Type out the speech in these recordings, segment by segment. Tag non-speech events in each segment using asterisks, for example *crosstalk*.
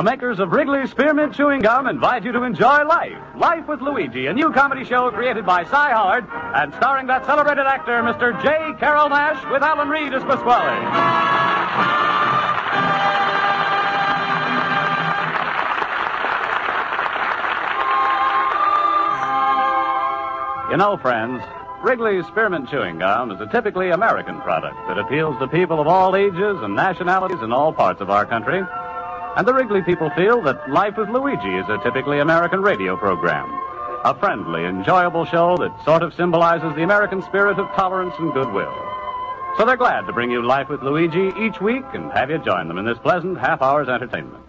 The makers of Wrigley Spearmint Chewing Gum invite you to enjoy life. Life with Luigi, a new comedy show created by Cy Howard and starring that celebrated actor, Mr. J. Carrol Naish, with Alan Reed as Pasquale. You know, friends, Wrigley's Spearmint Chewing Gum is a typically American product that appeals to people of all ages and nationalities in all parts of our country. And the Wrigley people feel that Life with Luigi is a typically American radio program. A friendly, enjoyable show that sort of symbolizes the American spirit of tolerance and goodwill. So they're glad to bring you Life with Luigi each week and have you join them in this pleasant half hour's entertainment.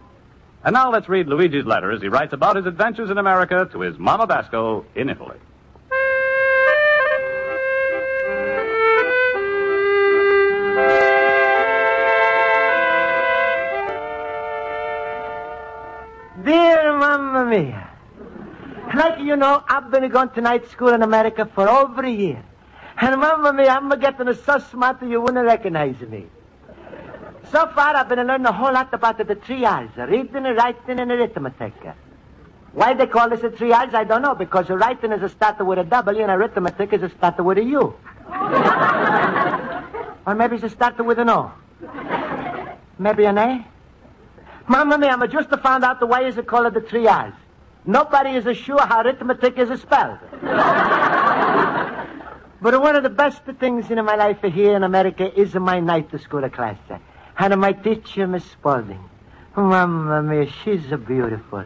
And now let's read Luigi's letter as he writes about his adventures in America to his Mama Basco in Italy. Mia, like you know, I've been going to night school in America for over a year. And Mamma me, I'm getting so smart that you wouldn't recognize me. So far, I've been learning a whole lot about the three R's, reading, writing, and arithmetic. Why they call this a three R's, I don't know, because the writing is a starter with a W and arithmetic is a starter with a U. *laughs* or maybe it's a starter with an O. Maybe an A? Mamma mia, I just found out the way is called the three R's. Nobody is as sure how arithmetic is spelled. *laughs* but one of the best things in my life here in America is my night school class. And my teacher, Miss Spaulding. Mamma mia, she's beautiful.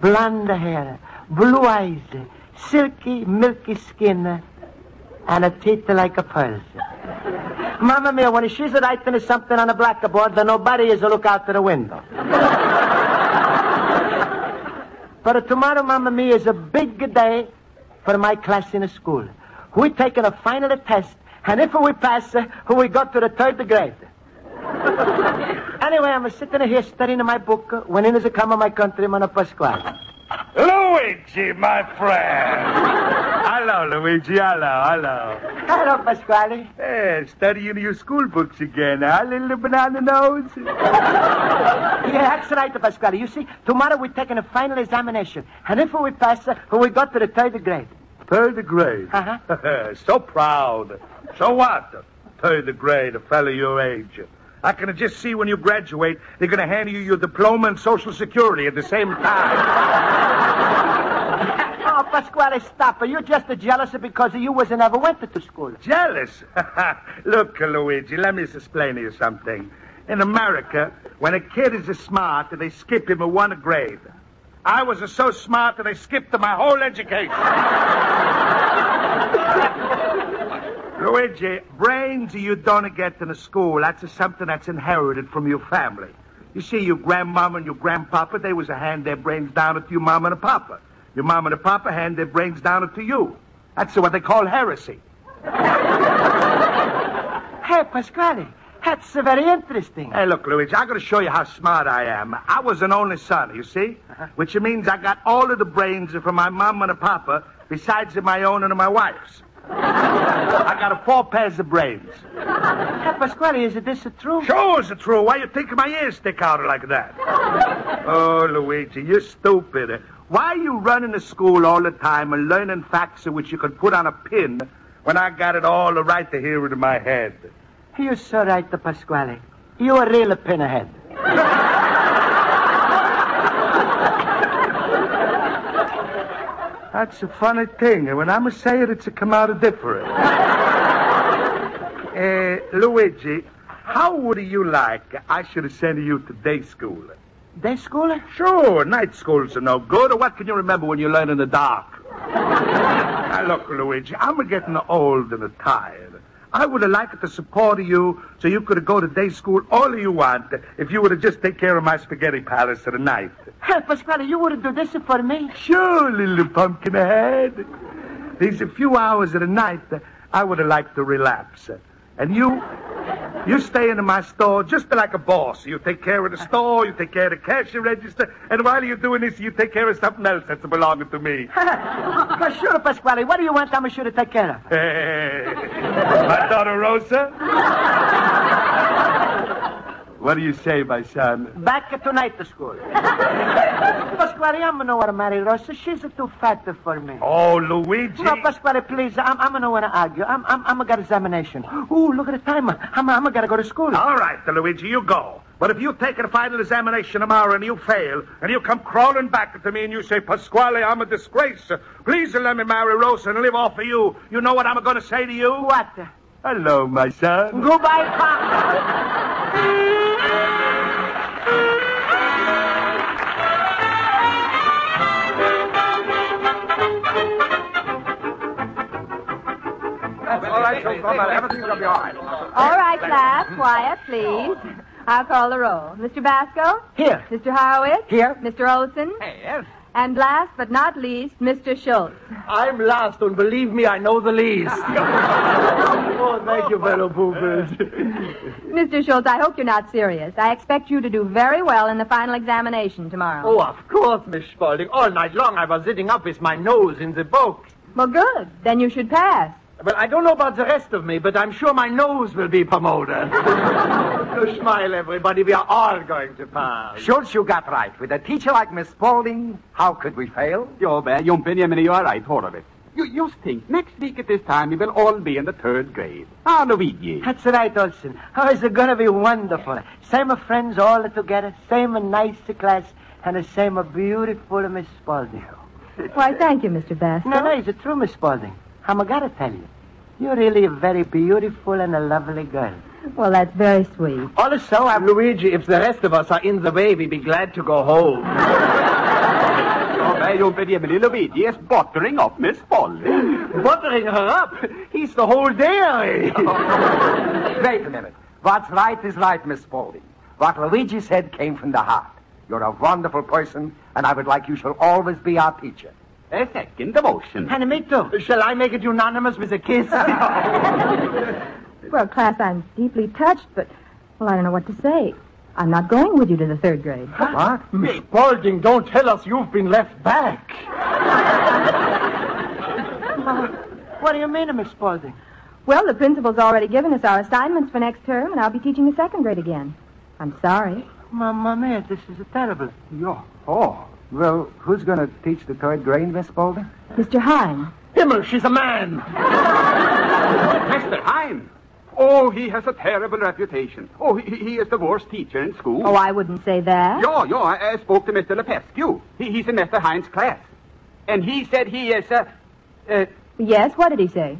Blonde hair, blue eyes, silky, milky skin, and a teeth like a pearl. Mamma mia, when she's writing something on a blackboard, then nobody is to look out to the window. *laughs* but tomorrow, Mamma mia, is a big day for my class in the school. We're taking a final test, and if we pass, uh, we go to the third grade. *laughs* anyway, I'm sitting here studying my book uh, when in is a come my countryman, of Pasquale. Luigi, my friend. *laughs* hello, Luigi. Hello, hello. Hello, Pasquale. Hey, studying your school books again, huh, little banana nose? Yeah, that's right, Pasquale. You see, tomorrow we're taking a final examination, and if we pass, uh, we go to the third grade. Third grade. Uh-huh. *laughs* so proud. So what? Third grade, a fellow your age. I can just see when you graduate, they're going to hand you your diploma and Social Security at the same time. *laughs* Oh, Pasquale, stop. You're just a jealous because you was never went to school. Jealous? *laughs* Look, Luigi, let me explain to you something. In America, when a kid is smart, they skip him a one grade. I was so smart that I skipped my whole education. *laughs* Luigi, brains you don't get in a school. That's something that's inherited from your family. You see, your grandmama and your grandpapa, they was a hand their brains down to your mama and papa. Your mama and papa hand their brains down to you. That's what they call heresy. *laughs* Hey, Pasquale, that's uh, very interesting. Hey, look, Luigi, I gotta show you how smart I am. I was an only son, you see? Which means I got all of the brains from my mom and a papa, besides my own and my wife's. I got a four pairs of brains. Hey, Pasquale, is this true? Sure it's true. Why you think my ears stick out like that? Oh, Luigi, you're stupid. Why are you running to school all the time and learning facts which you could put on a pin when I got it all right to hear it in my head? You're so right, the Pasquale. You're a real pinhead. That's a funny thing. and When I'm a say it, it's a come out of different. *laughs* uh, Luigi, how would you like I should have sent you to day school? Day school? Sure, night schools are no good. Or what can you remember when you learn in the dark? *laughs* now, look, Luigi, I'm getting old and tired. I would have liked to support you so you could have go to day school all you want if you would have just take care of my spaghetti palace for the night. Hey, Pasquale, you wouldn't do this for me. Sure, little pumpkin head. These few hours of the night, I would have liked to relapse. And you, you stay in my store just like a boss. You take care of the store, you take care of the cash register, and while you're doing this, you take care of something else that's belonging to me. *laughs* well, sure, Pasquale. What do you want I'm sure to take care of? my daughter Rosa? *laughs* What do you say, my son? Back tonight to school. *laughs* Pasquale, I'm gonna want to marry Rosa. She's too fat for me. Oh, Luigi. No, Pasquale, please. I'm, I'm gonna want to argue. I'm, I'm, I'm got examination. Ooh, look at the time. I'm, I'm gonna go to school. All right, Luigi, you go. But if you take a final examination tomorrow and you fail, and you come crawling back to me and you say, Pasquale, I'm a disgrace. Please let me marry Rosa and live off of you. You know what I'm going to say to you? What? Hello, my son. Goodbye, Pop. *laughs* All right, so come on. Everything's going to be all right. All right, class. Quiet, please. I'll call the roll. Mr. Basco? Here. Mr. Horowitz? Here. Mr. Olson? Yes. And last but not least, Mr. Schultz. I'm last, and believe me, I know the least. *laughs* oh, thank you, fellow poopers. Mr. Schultz, I hope you're not serious. I expect you to do very well in the final examination tomorrow. Oh, of course, Miss Spaulding. All night long I was sitting up with my nose in the book. Well, good. Then you should pass. Well, I don't know about the rest of me, but I'm sure my nose will be promoted. so *laughs* smile, everybody. We are all going to pass. Schultz, you got right. With a teacher like Miss Spaulding, how could we fail? Jo, beh, Jumpen, jag menar, you are right, Horowitz. You just think, next week at this time, we will all be in the third grade. Ah, Luigi. That's right, Olson. Oh, it's going to be wonderful. Same friends all together, same nice class, and the same beautiful Miss Spaulding. Why, thank you, Mr. Basco. No, no, it's true, Miss Spaulding. I'm going to tell you. You're really a very beautiful and a lovely girl. Well, that's very sweet. Also, I'm Luigi. If the rest of us are in the way, we'd be glad to go home. Jo, beh, Jumpen, jag menar, Luigi is buttering up Miss Spaulding. Buttering her up? He's the whole dairy. *laughs* Wait a minute. What's right is right, Miss Spaulding. What Luigi said came from the heart. You're a wonderful person, and I would like you shall always be our teacher. A second devotion. And me. Shall I make it unanimous with a kiss? *laughs* Well, class, I'm deeply touched, but, well, I don't know what to say. I'm not going with you to the third grade. What? Miss Spaulding, don't tell us you've been left back. What do you mean, Miss Spaulding? Well, the principal's already given us our assignments for next term, and I'll be teaching the second grade again. I'm sorry. Mamma mia, this is terrible. Yo. Oh. Well, who's going to teach the third grade, Miss Spaulding? Mr. Hine. Himmel, she's a man. *laughs* Mr. Hine. Oh, he has a terrible reputation. Oh, he, he is the worst teacher in school. Oh, I wouldn't say that. Jo, jo, I, I spoke to Mr. Lepescu. He, he's in Mr. Hines' class. And he said he is a... Uh, Yes, what did he say?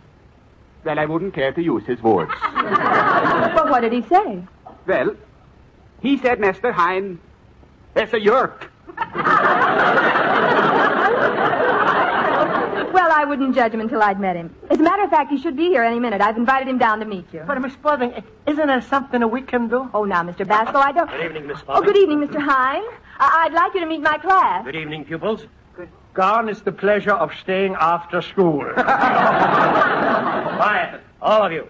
well, I wouldn't care to use his words. *laughs* But what did he say? well, he said Mr. Hine is a yerk. Well, I wouldn't judge him until I'd met him. As a matter of fact, he should be here any minute. I've invited him down to meet you. But, Miss Spaulding, isn't there something we can do? Oh, now, Mr. Basco, I don't... Good evening, Miss Oh, good evening, Mr. Hine. I- I'd like you to meet my class. Good evening, pupils. Gone is the pleasure of staying after school. *laughs* Quiet, all of you.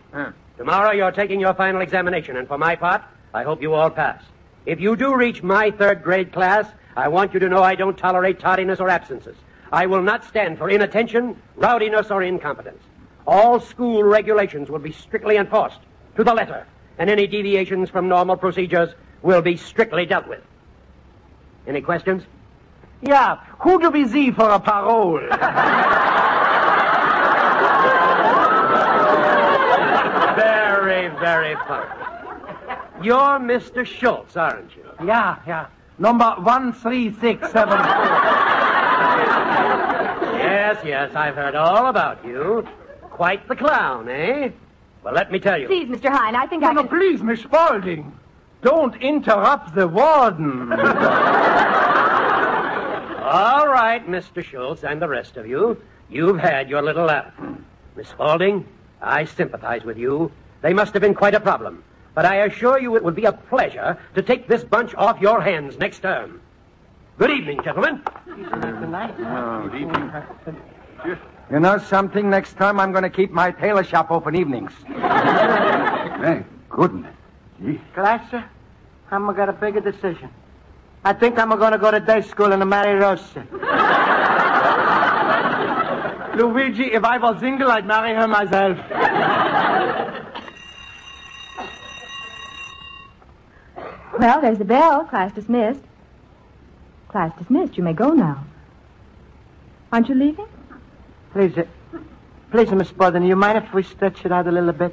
Tomorrow you're taking your final examination, and for my part, I hope you all pass. If you do reach my third grade class, I want you to know I don't tolerate tardiness or absences. I will not stand for inattention, rowdiness, or incompetence. All school regulations will be strictly enforced to the letter, and any deviations from normal procedures will be strictly dealt with. Any questions? Yeah, who do we see for a parole? *laughs* Very, very funny. You're Mr. Schultz, aren't you? Yeah, yeah. Number one, three, six, seven, four. Yes, yes, I've heard all about you. Quite the clown, eh? Well, let me tell you. Please, Mr. Hine, I think No, I no, can... please, Miss Spaulding. Don't interrupt the warden. All right, Mr. Schultz and the rest of you. You've had your little laugh. Miss Spaulding, I sympathize with you. They must have been quite a problem. But I assure you it would be a pleasure to take this bunch off your hands next term. Good evening, gentlemen. Good night. Oh, good evening. You know something? Next time I'm going to keep my tailor shop open evenings. *laughs* Thank goodness. Class, I'm gonna got a bigger decision. I think I'm going to go to day school and marry Rosa. Luigi, if I was single, I'd marry her myself. Well, there's the bell. Class dismissed. Class dismissed. You may go now. Aren't you leaving? Please, uh, please, Miss Spaulding, Do you mind if we stretch it out a little bit?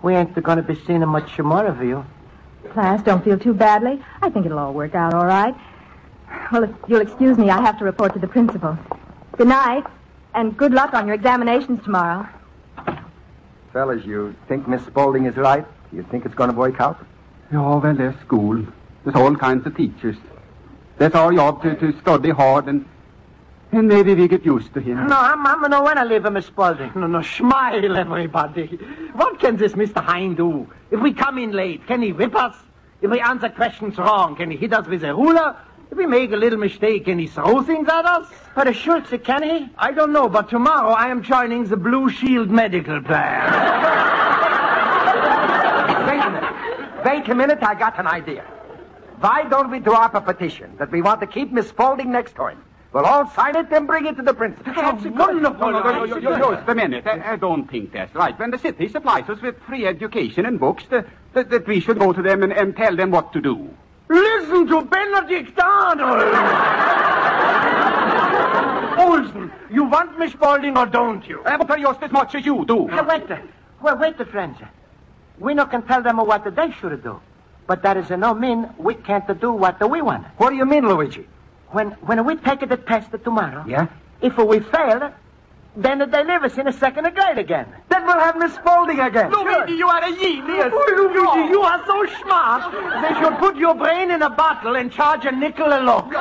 We ain't going to be seeing much more of you. Class, don't feel too badly. I think it'll all work out all right. Well, if you'll excuse me, I have to report to the principal. Good night, and good luck on your examinations tomorrow. Fellas, you think Miss Spaulding is right? You think it's going to work out? Ja, well, there's school. There's all kinds of teachers. That's our job to, to study hard and and maybe we get used to him. No, I'm, I'm no when I leave Miss Spaulding. No, no, smile, everybody. What can this Mr. Hine do? If we come in late, can he whip us? If we answer questions wrong, can he hit us with a ruler? If we make a little mistake, can he throw things at us? But a Schultz, can he? I don't know, but tomorrow I am joining the Blue Shield medical plan. *laughs* Wait a minute. I got an idea. Why don't we draw up a petition that we want to keep Miss Spaulding next term? We'll all sign it and bring it to the principal. That's a wonderful No, no, no, no, no, just a minute. I, I don't think that's right. When the city supplies us with free education and books, the, the, that we should go to them and, and tell them what to do. Listen to Benedict Arnold! *laughs* Olson, you want Miss Spaulding or don't you? I will tell just as much as you do. Hey, wait, well, wait, friends. We no can tell them what they should do. But that is no mean we can't do what we want. What do you mean, Luigi? When, when we take the test tomorrow, Yeah? if we fail, then they leave us in a second grade again. Then we'll have Miss Spaulding again. Luigi, you are a genius. Oh, Luigi, you are so smart. They should put your brain in a bottle and charge a nickel a look. *laughs*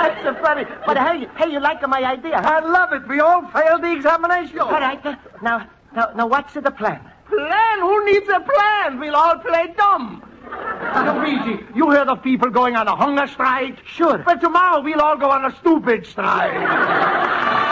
That's so funny. But hey, hey, you like my idea? I love it. We all failed the examination. All right. Now, now, now, what's the plan? Plan? Who needs a plan? We'll all play dumb. Luigi, you hear the people going on a hunger strike? Sure. But tomorrow we'll all go on a stupid strike.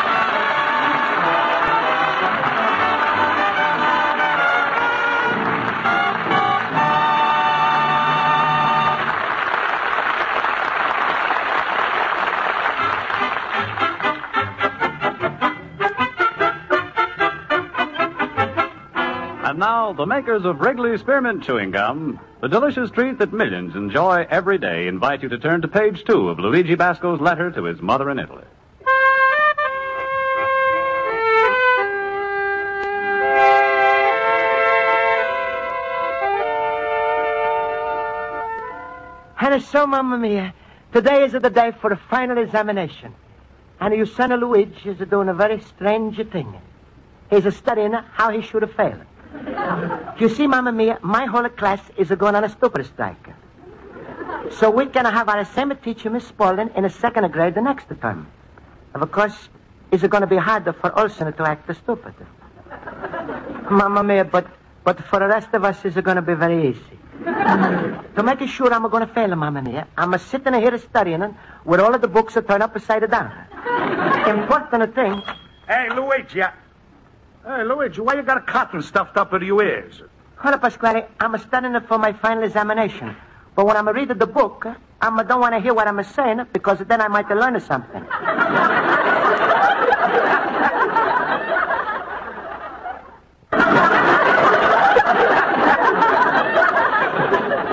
Now, the makers of Wrigley Spearmint Chewing Gum, the delicious treat that millions enjoy every day, invite you to turn to page two of Luigi Basco's letter to his mother in Italy. And so, Mamma Mia, today is the day for the final examination. And your son Luigi is doing a very strange thing. He's studying how he should fail. You see, Mamma Mia, my whole class is going on a stupid strike. So we're going to have our same teacher, Miss Spaulding, in the second grade the next term. Of course, it's going to be harder for Olson to act the stupid. Mamma Mia, but, but for the rest of us, it's going to be very easy. to make sure I'm going to fail, Mamma Mia, I'm sitting here studying with all of the books turned upside down. Important thing. Hey, Luigi. Hey, Luigi, why you got a cotton stuffed up into your ears? Hold up, Pasquale. I'm studying it for my final examination. But when I'm reading the book, I don't want to hear what I'm saying because then I might learn something.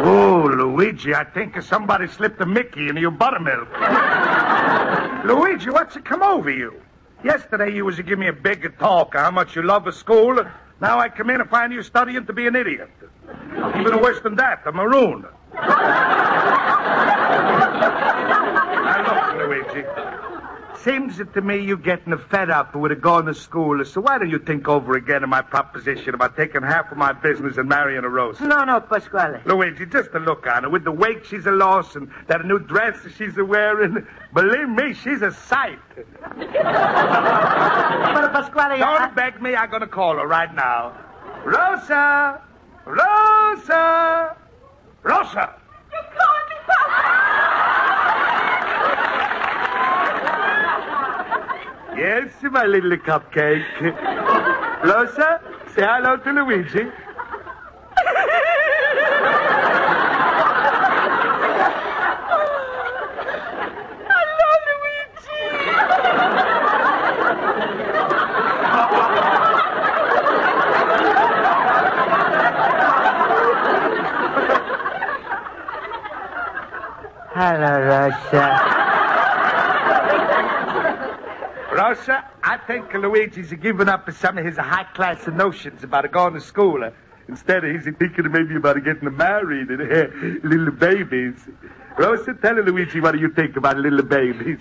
Oh, Luigi, I think somebody slipped a Mickey into your buttermilk. Luigi, what's it come over you? Yesterday you was to give me a big talk how much you love the school. Now I come in and find you studying to be an idiot. Even worse than that, a maroon. *laughs* now look, Luigi. Seems it to me you're getting fed up with a going to school. So why don't you think over again of my proposition about taking half of my business and marrying a Rose? No, no, Pasquale. Luigi, just a look on her. With the weight she's a loss and that new dress she's a wearing, believe me, she's a sight. *laughs* But Pasquale, Don't I- beg me. I'm going to call her right now. Rosa! Rosa! Rosa! Yes, my little cupcake. Rosa, say hello to Luigi. Hello, Rosa, I think Luigi's giving up some of his high-class notions about going to school. Instead, he's thinking maybe about getting married and uh, *laughs* little babies. Rosa, tell Luigi what do you think about little babies.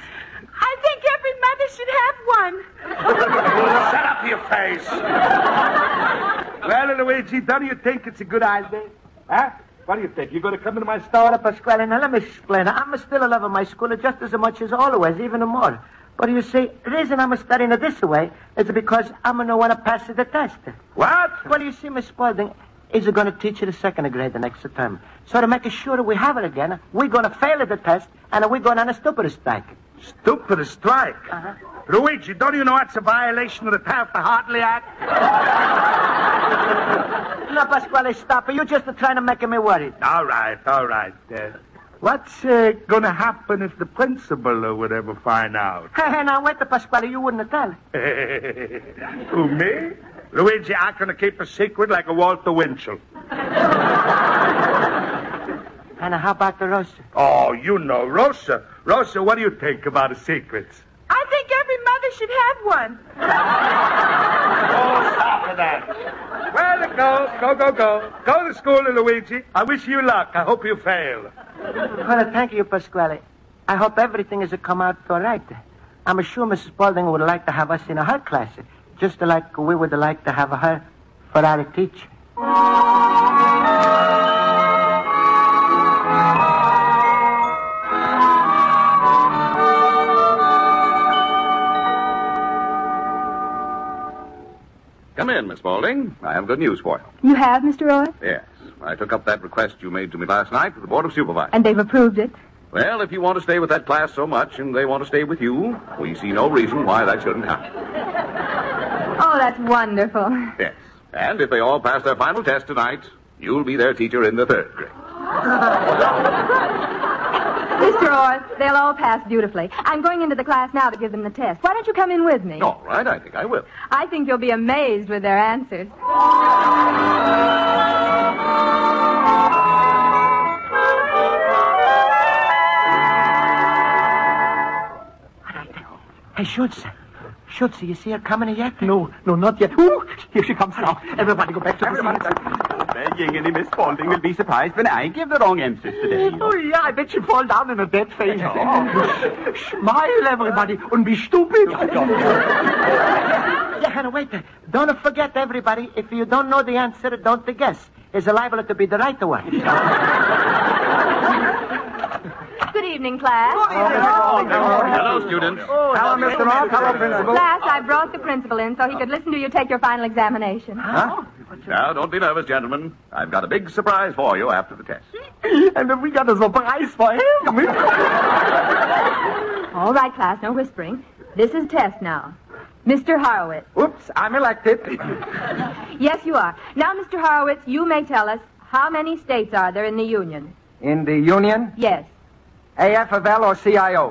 I think every mother should have one. *laughs* Shut up your face. *laughs* well, Luigi, don't you think it's a good idea? Huh? What do you think? You're going to come into my store? Pasquale, now let me explain. I'm still loving my school just as much as always, even more. But you see, the reason I'm studying it this way is because I'm going to want to pass the test. What? Well, you see, Miss Spaulding is going to teach you the second grade the next term. So to make sure that we have it again, we're going to fail at the test, and we're going on a stupid strike. Stupid strike? Uh-huh. Luigi, don't you know that's a violation of the Taft-Hartley Act? *laughs* No, Pasquale, stop it. You're just trying to make me worried. All right, all right. Uh, what's uh, going to happen if the principal or whatever find out? Hey, now, wait, the Pasquale, you wouldn't tell. *laughs* Who, me? Luigi, I'm going to keep a secret like a Walter Winchell. *laughs* And how about the Rosa? Oh, you know, Rosa. Rosa, what do you think about the secrets? I think every mother should have one. Oh, stop with that. Well, go, go, go, go. Go to school, Luigi. I wish you luck. I hope you fail. Well, thank you, Pasquale. I hope everything has come out all right. I'm sure Mrs. Spaulding would like to have us in her class, just like we would like to have her for our teacher. Come in, Miss Spaulding. I have good news for you. You have, Mr. Roy? Yes. I took up that request you made to me last night with the Board of Supervisors. And they've approved it? Well, if you want to stay with that class so much and they want to stay with you, we see no reason why that shouldn't happen. *laughs* Oh, that's wonderful. Yes. And if they all pass their final test tonight, you'll be their teacher in the third grade. *laughs* Mr. Orr, they'll all pass beautifully. I'm going into the class now to give them the test. Why don't you come in with me? All right, I think I will. I think you'll be amazed with their answers. Hey, Schultz. Schultz, you see her coming yet? No, no, not yet. Ooh, here she comes now. Everybody go back to Everybody the seats. Begging any Miss Spaulding will be surprised when I give the wrong answers today. Oh, yeah, I bet she'll fall down in a dead faint. Oh. *laughs* Smile, everybody, and be stupid. Oh, *laughs* yeah, Hannah, wait. Don't forget, everybody, if you don't know the answer, don't guess. It's liable to be the right one. Good evening, class. Hello, students. Hello, Mr. Rock. Hello, Principal. Class, I brought the principal in so he could listen to you take your final examination. Huh? Now, don't be nervous, gentlemen. I've got a big surprise for you after the test. And then we got a surprise for him. All right, class, no whispering. This is test now. Mr. Horowitz. Oops, I'm elected. *laughs* Yes, you are. Now, Mr. Horowitz, you may tell us how many states are there in the Union? In the Union, Yes. AFL or CIO?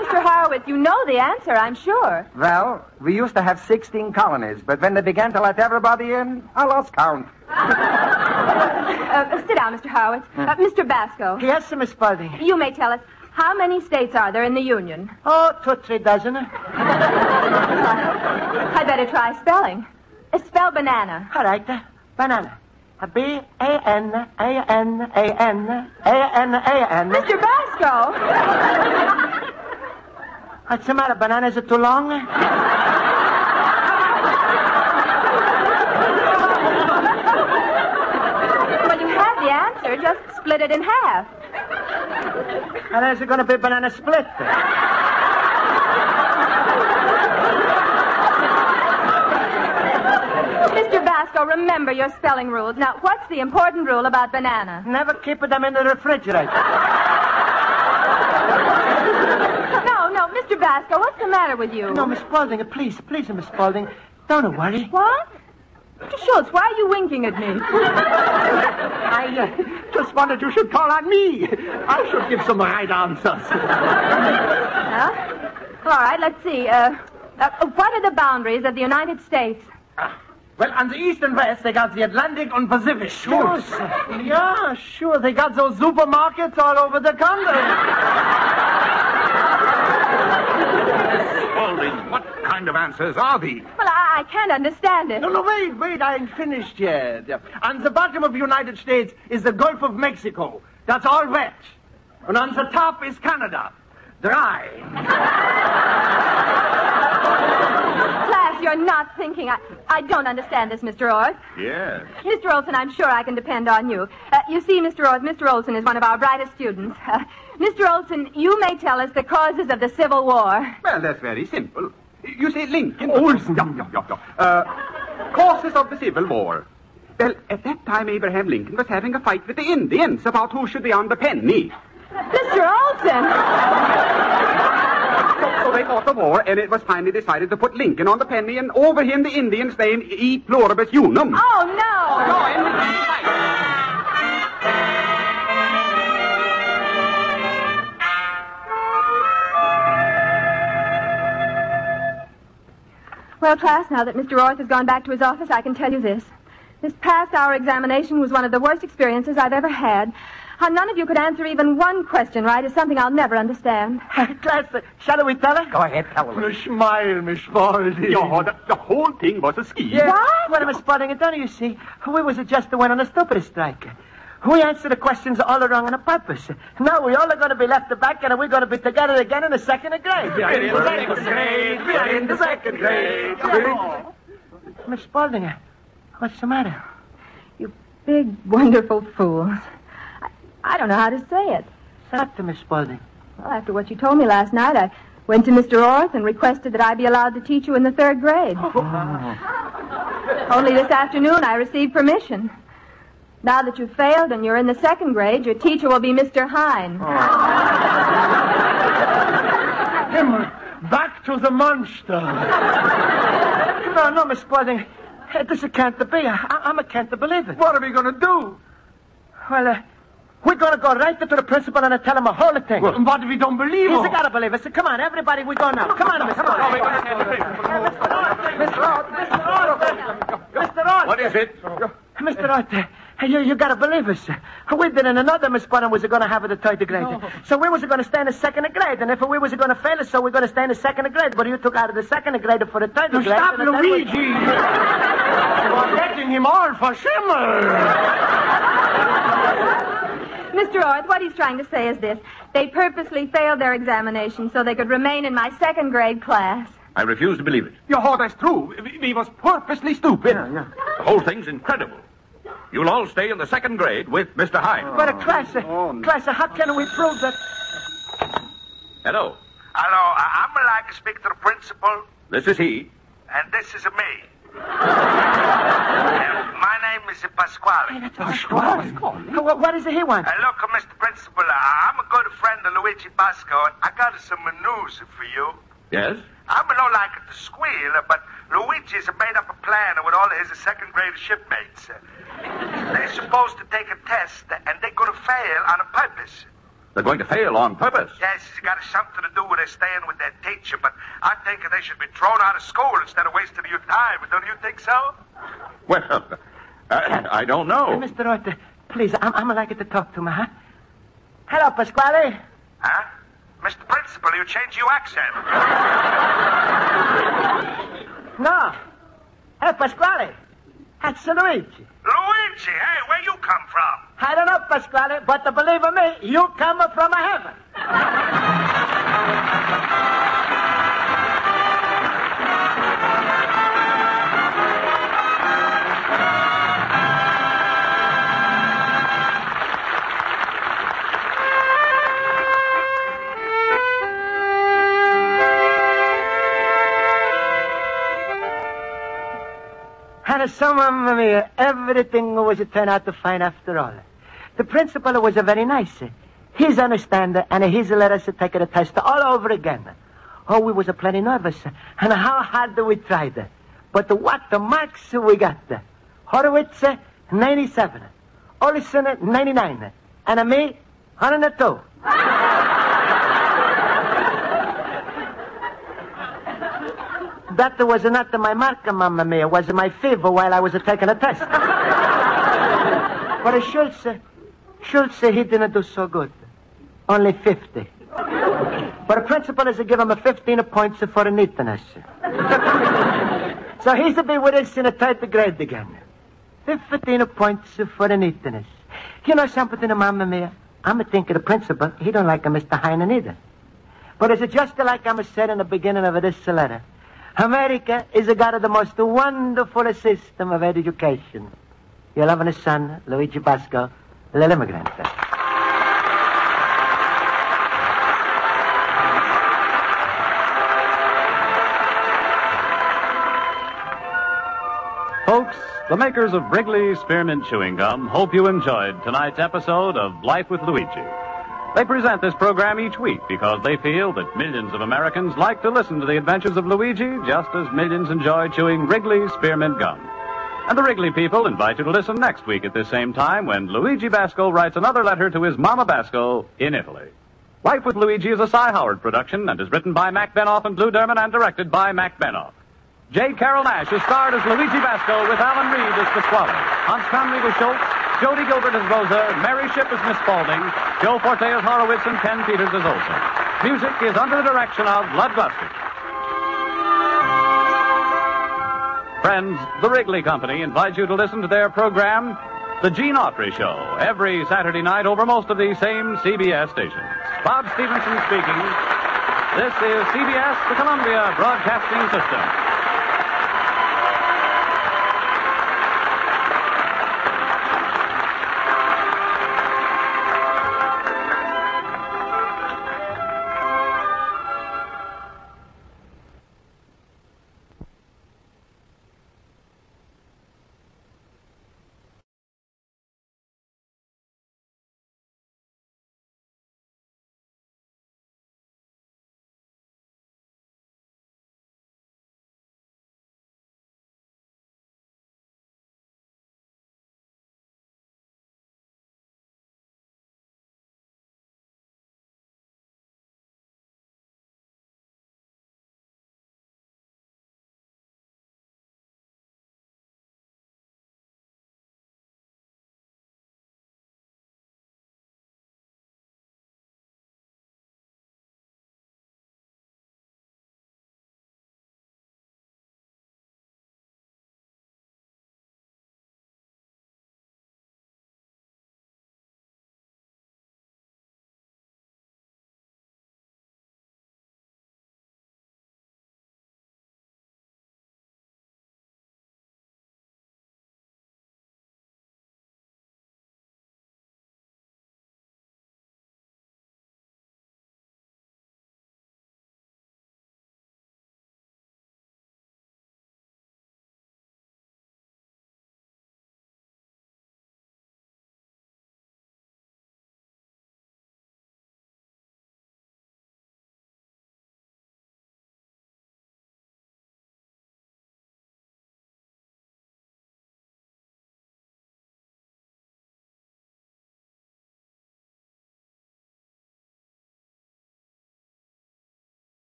Mr. Horowitz, you know the answer, I'm sure. Well, we used to have 16 colonies, but when they began to let everybody in, I lost count. *laughs* Uh, sit down, Mr. Howard. Uh, Mr. Basco. Yes, Miss Spaulding. You may tell us, how many states are there in the Union? Oh, two, three dozen. I better try spelling. Spell banana. All right, banana. B A N A N A N A N A N. Mr. Basco! What's the matter? Bananas are too long? Well, you have the answer. Just split it in half. And there's going to be banana split. Mr. Basco, remember your spelling rules. Now, what's the important rule about banana? Never keep them in the refrigerator. No, no, Mr. Basco, what's the matter with you? No, Miss Spaulding, please, please, Miss Spaulding, don't worry. What? Mr. Schultz, why are you winking at me? I uh, just wondered you should call on me. I should give some right answers. All right, let's see. Uh, uh, what are the boundaries of the United States? Well, on the east and west, they got the Atlantic and Pacific. Sure, Yeah, sure. They got those supermarkets all over the country. *laughs* Spaulding, what kind of answers are these? Well, I, I can't understand it. No, no, wait, wait. I ain't finished yet. On the bottom of the United States is the Gulf of Mexico. That's all wet. And on the top is Canada. Dry. Class, you're not thinking. I, I don't understand this, Mr. Orth. Yes. Mr. Olson, I'm sure I can depend on you. Uh, you see, Mr. Orth, Mr. Olson is one of our brightest students. Uh, Mr. Olson, you may tell us the causes of the Civil War. Well, that's very simple. You say Lincoln. Olson. yeah, yeah, yeah, yeah. Uh, causes of the Civil War. Well, at that time, Abraham Lincoln was having a fight with the Indians about who should be on the penny. Mr. Olson! So, so they fought the war, and it was finally decided to put Lincoln on the penny and over him the Indians name E pluribus unum. Oh, no! No, Well, class, now that Mr. Orth has gone back to his office, I can tell you this. This past hour examination was one of the worst experiences I've ever had. How none of you could answer even one question right is something I'll never understand. *laughs* Class, uh, shall we tell her? Go ahead, tell her. Smile, Miss Spaulding. Yeah, the, the whole thing was a scheme. Yeah. What? Well, Miss Spaulding, don't you see? We was just the one on the stupidest strike. We answer the questions all wrong on a purpose. Now we all are going to be left back and we're going to be together again in the second grade. We are in the second grade. We are in the second grade. Miss Spaulding, what's the matter? You big, wonderful fools. I, I don't know how to say it. Stop to Miss Spaulding. Well, after what you told me last night, I went to Mr. Orth and requested that I be allowed to teach you in the third grade. Oh. Only this afternoon I received permission. Now that you've failed and you're in the second grade, your teacher will be Mr. Hine. Himmel, back to the monster. No, no, Miss Spaulding. This can't be. I, I, I can't believe it. What are we going to do? Well, uh, we're going to go right to the principal and tell him a whole thing. Well, what if we don't believe he's got to believe us. Come on, everybody, we go now. Come on, Miss Spaulding. Mr. Roth, Mr. Roth, Mr. Roth. What is it? Mr. Roth, uh, you, you got to believe us. We did in another Miss Spaulding was going to have it the third grade. So we was going to stay in the second grade. And if we was going to fail us, so we're going to stay in the second grade. But you took out of the second grade for the third To grade. stop and the third was- Luigi! *laughs* You're getting him all for Schimmel! Mr. Orth, what he's trying to say is this. They purposely failed their examination so they could remain in my second grade class. I refuse to believe it. Yeah, oh, that's true. We, we was purposely stupid. Yeah, yeah. The whole thing's incredible. You'll all stay in the second grade with Mr. Hine. But, uh, class, class, uh, how can we prove that? Hello. Hello, I- I'm like to speak to the principal, This is he. and this is me. *laughs* Uh, my name is Pasquale. Pasquale. Uh, What, what is it he wants? Uh, look, Mr. Principal, uh, I'm a good friend of Luigi Basco, and I got some news for you. Yes? I'm not like it to squeal, but Luigi's made up a plan with all his second grade shipmates. Uh, they're supposed to take a test, and they're going to fail on purpose. They're going to fail on purpose. Yes, it's got something to do with their staying with their teacher, but I think they should be thrown out of school instead of wasting your time. Don't you think so? Well, Uh, I don't know. Hey, Mr. Reuter, please, I'm, I'm like to talk to him, huh? Hello, Pasquale. Huh? Mr. Principal, you changed your accent. No. Hey, Pasquale. That's Luigi. Luigi, hey, where you come from? I don't know, Pasquale, but believe me, you come from heaven. And so, Mamma Mia, everything was turned out to fine after all. The principal was a very nice. He's understand and he's let us take the test all over again. Oh, we was a plenty nervous. And how hard we tried. But what the marks we got. Horowitz, 97. Olson, 99. And me, 102. That there was not my mark, Mamma Mia. was my fever while I was taking a test. but Schultz, Schultz, he didn't do so good. Only 50. But the principal is to give him a 15 points for neatness. so he's to be with us in the third grade again. 15 points for neatness. You know something, Mamma Mia? I'm thinking the principal, he don't like a Mr. Heinen either. But is it just like I'm a said in the beginning of this letter. America is got the most wonderful system of education. Your loving son, Luigi little immigrant. Folks, the makers of Wrigley Spearmint Chewing Gum hope you enjoyed tonight's episode of Life with Luigi. They present this program each week because they feel that millions of Americans like to listen to the adventures of Luigi just as millions enjoy chewing Wrigley Spearmint Gum. And the Wrigley people invite you to listen next week at this same time when Luigi Basco writes another letter to his Mama Basco in Italy. Life with Luigi is a Cy Howard production and is written by Mac Benoff and Lou Derman and directed by Mac Benoff. J. Carrol Naish is starred as Luigi Basco with Alan Reed as Pasquale. Hans Conried was Schultz, Jody Gilbert as Rosa, Mary Shipp as Miss Spaulding, Joe Forte as Horowitz, and Ken Peters as Olson. Music is under the direction of Gluskin. Friends, the Wrigley Company invites you to listen to their program, The Gene Autry Show, every Saturday night over most of these same CBS stations. Bob Stevenson speaking. This is CBS, the Columbia Broadcasting System.